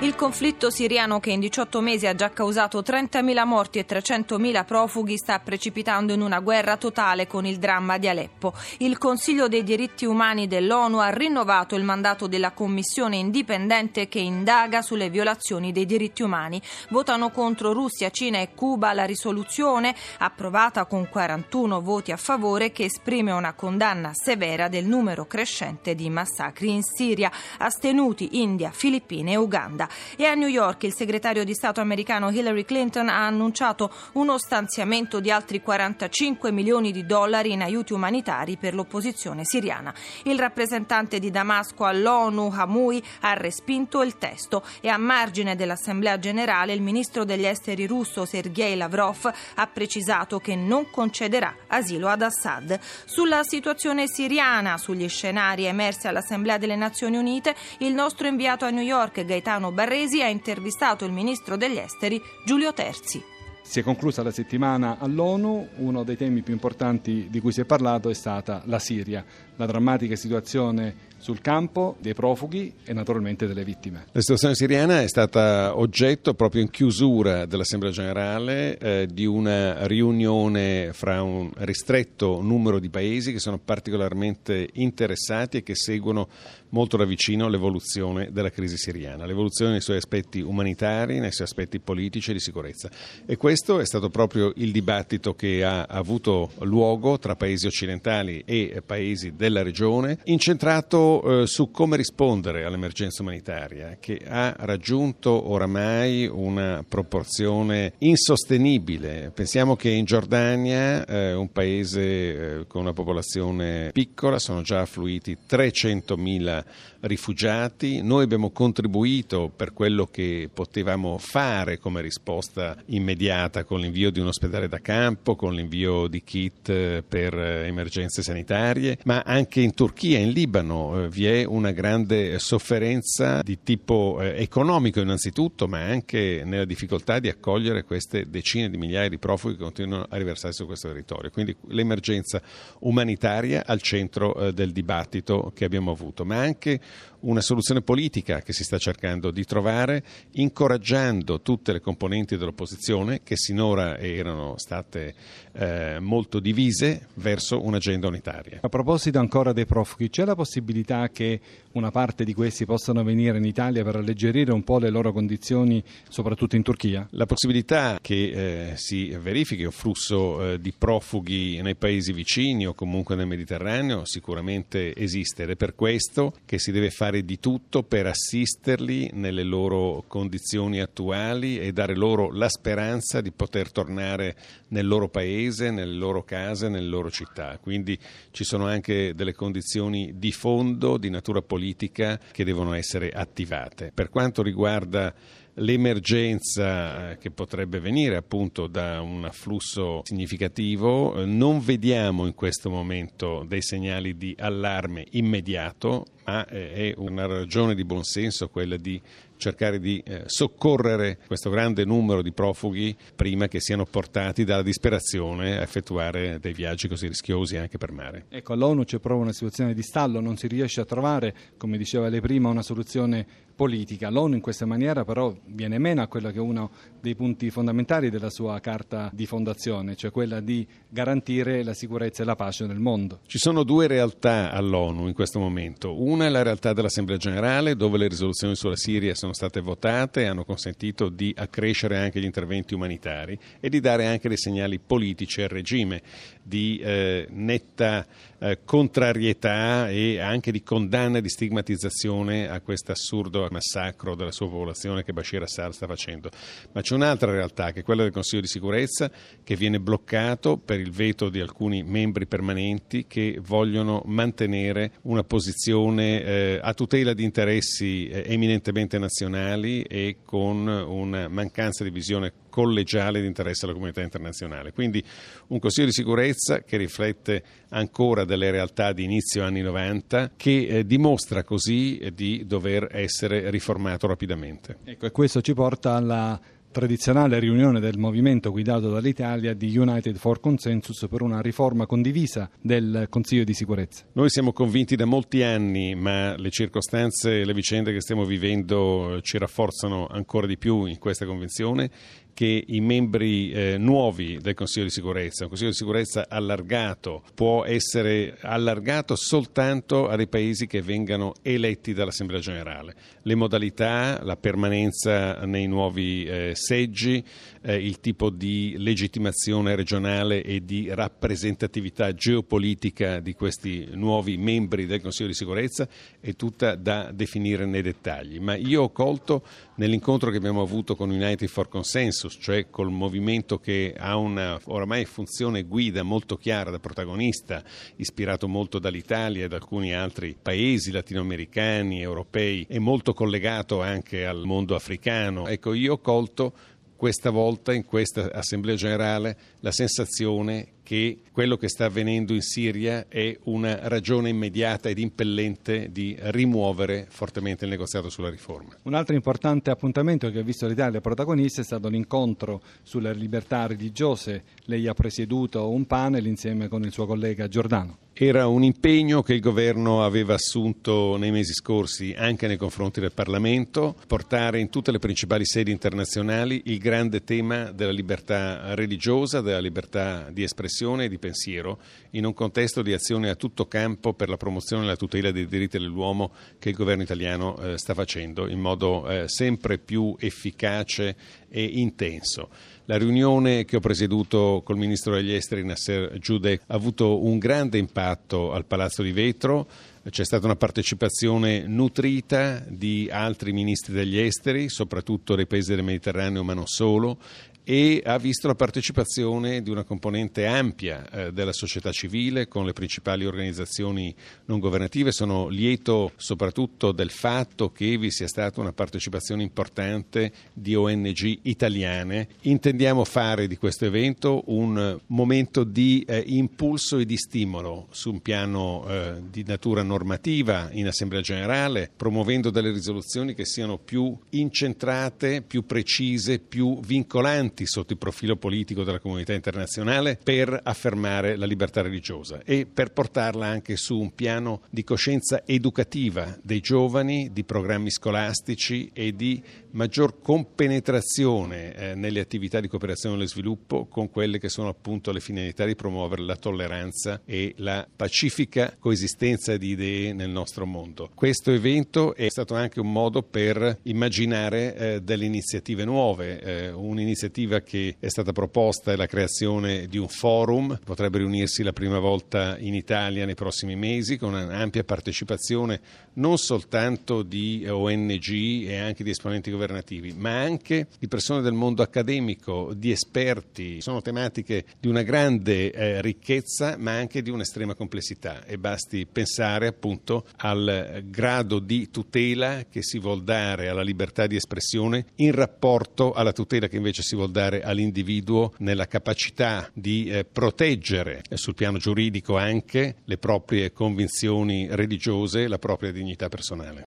Il conflitto siriano che in 18 mesi ha già causato 30.000 morti e 300.000 profughi sta precipitando in una guerra totale con il dramma di Aleppo. Il Consiglio dei diritti umani dell'ONU ha rinnovato il mandato della commissione indipendente che indaga sulle violazioni dei diritti umani. Votano contro Russia, Cina e Cuba la risoluzione approvata con 41 voti a favore che esprime una condanna severa del numero crescente di massacri in Siria, astenuti India, Filippine e Uganda. E a New York il segretario di Stato americano Hillary Clinton ha annunciato uno stanziamento di altri 45 milioni di dollari in aiuti umanitari per l'opposizione siriana. Il rappresentante di Damasco all'ONU, Hamui, ha respinto il testo e a margine dell'Assemblea generale il ministro degli esteri russo Sergei Lavrov ha precisato che non concederà asilo ad Assad. Sulla situazione siriana, sugli scenari emersi all'Assemblea delle Nazioni Unite, il nostro inviato a New York Gaetano Barresi ha intervistato il ministro degli esteri Giulio Terzi. Si è conclusa la settimana all'ONU, uno dei temi più importanti di cui si è parlato è stata la Siria, la drammatica situazione sul campo dei profughi e naturalmente delle vittime. La situazione siriana è stata oggetto proprio in chiusura dell'Assemblea generale eh, di una riunione fra un ristretto numero di paesi che sono particolarmente interessati e che seguono molto da vicino l'evoluzione della crisi siriana, l'evoluzione nei suoi aspetti umanitari, nei suoi aspetti politici e di sicurezza. E questo è stato proprio il dibattito che ha avuto luogo tra paesi occidentali e paesi della regione, incentrato eh, su come rispondere all'emergenza umanitaria che ha raggiunto oramai una proporzione insostenibile. Pensiamo che in Giordania, eh, un paese eh, con una popolazione piccola, sono già affluiti 300.000 rifugiati. Noi abbiamo contribuito per quello che potevamo fare come risposta immediata con l'invio di un ospedale da campo, con l'invio di kit eh, per eh, emergenze sanitarie, ma anche in Turchia, in Libano eh, vi è una grande sofferenza di tipo eh, economico innanzitutto, ma anche nella difficoltà di accogliere queste decine di migliaia di profughi che continuano a riversarsi su questo territorio. Quindi l'emergenza umanitaria al centro eh, del dibattito che abbiamo avuto, ma anche una soluzione politica che si sta cercando di trovare, incoraggiando tutte le componenti dell'opposizione che sinora erano state eh, molto divise verso un'agenda unitaria. A proposito ancora dei profughi, c'è la possibilità che una parte di questi possano venire in Italia per alleggerire un po' le loro condizioni, soprattutto in Turchia? La possibilità che eh, si verifichi un flusso eh, di profughi nei paesi vicini o comunque nel Mediterraneo sicuramente esiste ed è per questo che si deve fare di tutto per assisterli nelle loro condizioni attuali e dare loro la speranza di poter tornare nel loro paese, nelle loro case, nelle loro città. Quindi ci sono anche delle condizioni di fondo, di natura politica, che devono essere attivate. Per quanto riguarda l'emergenza eh, che potrebbe venire appunto da un afflusso significativo, eh, non vediamo in questo momento dei segnali di allarme immediato, ma eh, è una ragione di buonsenso quella di cercare di eh, soccorrere questo grande numero di profughi prima che siano portati dalla disperazione a effettuare dei viaggi così rischiosi anche per mare. Ecco, all'ONU c'è proprio una situazione di stallo, non si riesce a trovare, come diceva lei prima, una soluzione politica. L'ONU in questa maniera però viene meno a quello che è uno dei punti fondamentali della sua carta di fondazione, cioè quella di garantire la sicurezza e la pace nel mondo. Ci sono due realtà all'ONU in questo momento. Una è la realtà dell'Assemblea generale dove le risoluzioni sulla Siria sono state votate hanno consentito di accrescere anche gli interventi umanitari e di dare anche dei segnali politici al regime di eh, netta eh, contrarietà e anche di condanna e di stigmatizzazione a questo assurdo massacro della sua popolazione che Bashir Assad sta facendo. Ma c'è un'altra realtà che è quella del Consiglio di sicurezza che viene bloccato per il veto di alcuni membri permanenti che vogliono mantenere una posizione eh, a tutela di interessi eh, eminentemente nazionali e con una mancanza di visione collegiale di interesse alla comunità internazionale. Quindi un Consiglio di sicurezza che riflette ancora delle realtà di inizio anni 90 che eh, dimostra così di dover essere riformato rapidamente. Ecco, e questo ci porta alla tradizionale riunione del movimento guidato dall'Italia di United for Consensus per una riforma condivisa del Consiglio di sicurezza. Noi siamo convinti da molti anni, ma le circostanze e le vicende che stiamo vivendo ci rafforzano ancora di più in questa convinzione che i membri eh, nuovi del Consiglio di sicurezza, un Consiglio di sicurezza allargato, può essere allargato soltanto a dei paesi che vengano eletti dall'Assemblea generale. Le modalità, la permanenza nei nuovi eh, seggi, eh, il tipo di legittimazione regionale e di rappresentatività geopolitica di questi nuovi membri del Consiglio di sicurezza è tutta da definire nei dettagli. Ma io ho colto nell'incontro che abbiamo avuto con United for Consensus consensus, cioè col movimento che ha una oramai funzione guida molto chiara da protagonista, ispirato molto dall'Italia e da alcuni altri paesi latinoamericani, europei e molto collegato anche al mondo africano. Ecco, io ho colto questa volta in questa Assemblea generale la sensazione che quello che sta avvenendo in Siria è una ragione immediata ed impellente di rimuovere fortemente il negoziato sulla riforma. Un altro importante appuntamento che ha visto l'Italia protagonista è stato l'incontro sulle libertà religiose. Lei ha presieduto un panel insieme con il suo collega Giordano. Era un impegno che il governo aveva assunto nei mesi scorsi anche nei confronti del Parlamento, portare in tutte le principali sedi internazionali il grande tema della libertà religiosa, della libertà di espressione e di pensiero, in un contesto di azione a tutto campo per la promozione e la tutela dei diritti dell'uomo che il governo italiano eh, sta facendo in modo eh, sempre più efficace e intenso. La riunione che ho presieduto col ministro degli esteri Nasser Giudek ha avuto un grande impatto al Palazzo di Vetro. C'è stata una partecipazione nutrita di altri ministri degli esteri, soprattutto dei paesi del Mediterraneo, ma non solo, e ha visto la partecipazione di una componente ampia eh, della società civile con le principali organizzazioni non governative. Sono lieto soprattutto del fatto che vi sia stata una partecipazione importante di ONG italiane. Intendiamo fare di questo evento un momento di eh, impulso e di stimolo su un piano eh, di natura normativa in Assemblea Generale, promuovendo delle risoluzioni che siano più incentrate, più precise, più vincolanti avanti sotto il profilo politico della comunità internazionale per affermare la libertà religiosa e per portarla anche su un piano di coscienza educativa dei giovani, di programmi scolastici e di maggior compenetrazione eh, nelle attività di cooperazione allo sviluppo con quelle che sono appunto le finalità di promuovere la tolleranza e la pacifica coesistenza di idee nel nostro mondo. Questo evento è stato anche un modo per immaginare eh, delle iniziative nuove, eh, un'iniziativa iniziativa che è stata proposta è la creazione di un forum, potrebbe riunirsi la prima volta in Italia nei prossimi mesi con un'ampia partecipazione non soltanto di ONG e anche di esponenti governativi, ma anche di persone del mondo accademico, di esperti. Sono tematiche di una grande eh, ricchezza, ma anche di un'estrema complessità e basti pensare appunto al grado di tutela che si vuol dare alla libertà di espressione in rapporto alla tutela che invece si vuol dare dare all'individuo nella capacità di eh, proteggere eh, sul piano giuridico anche le proprie convinzioni religiose e la propria dignità personale.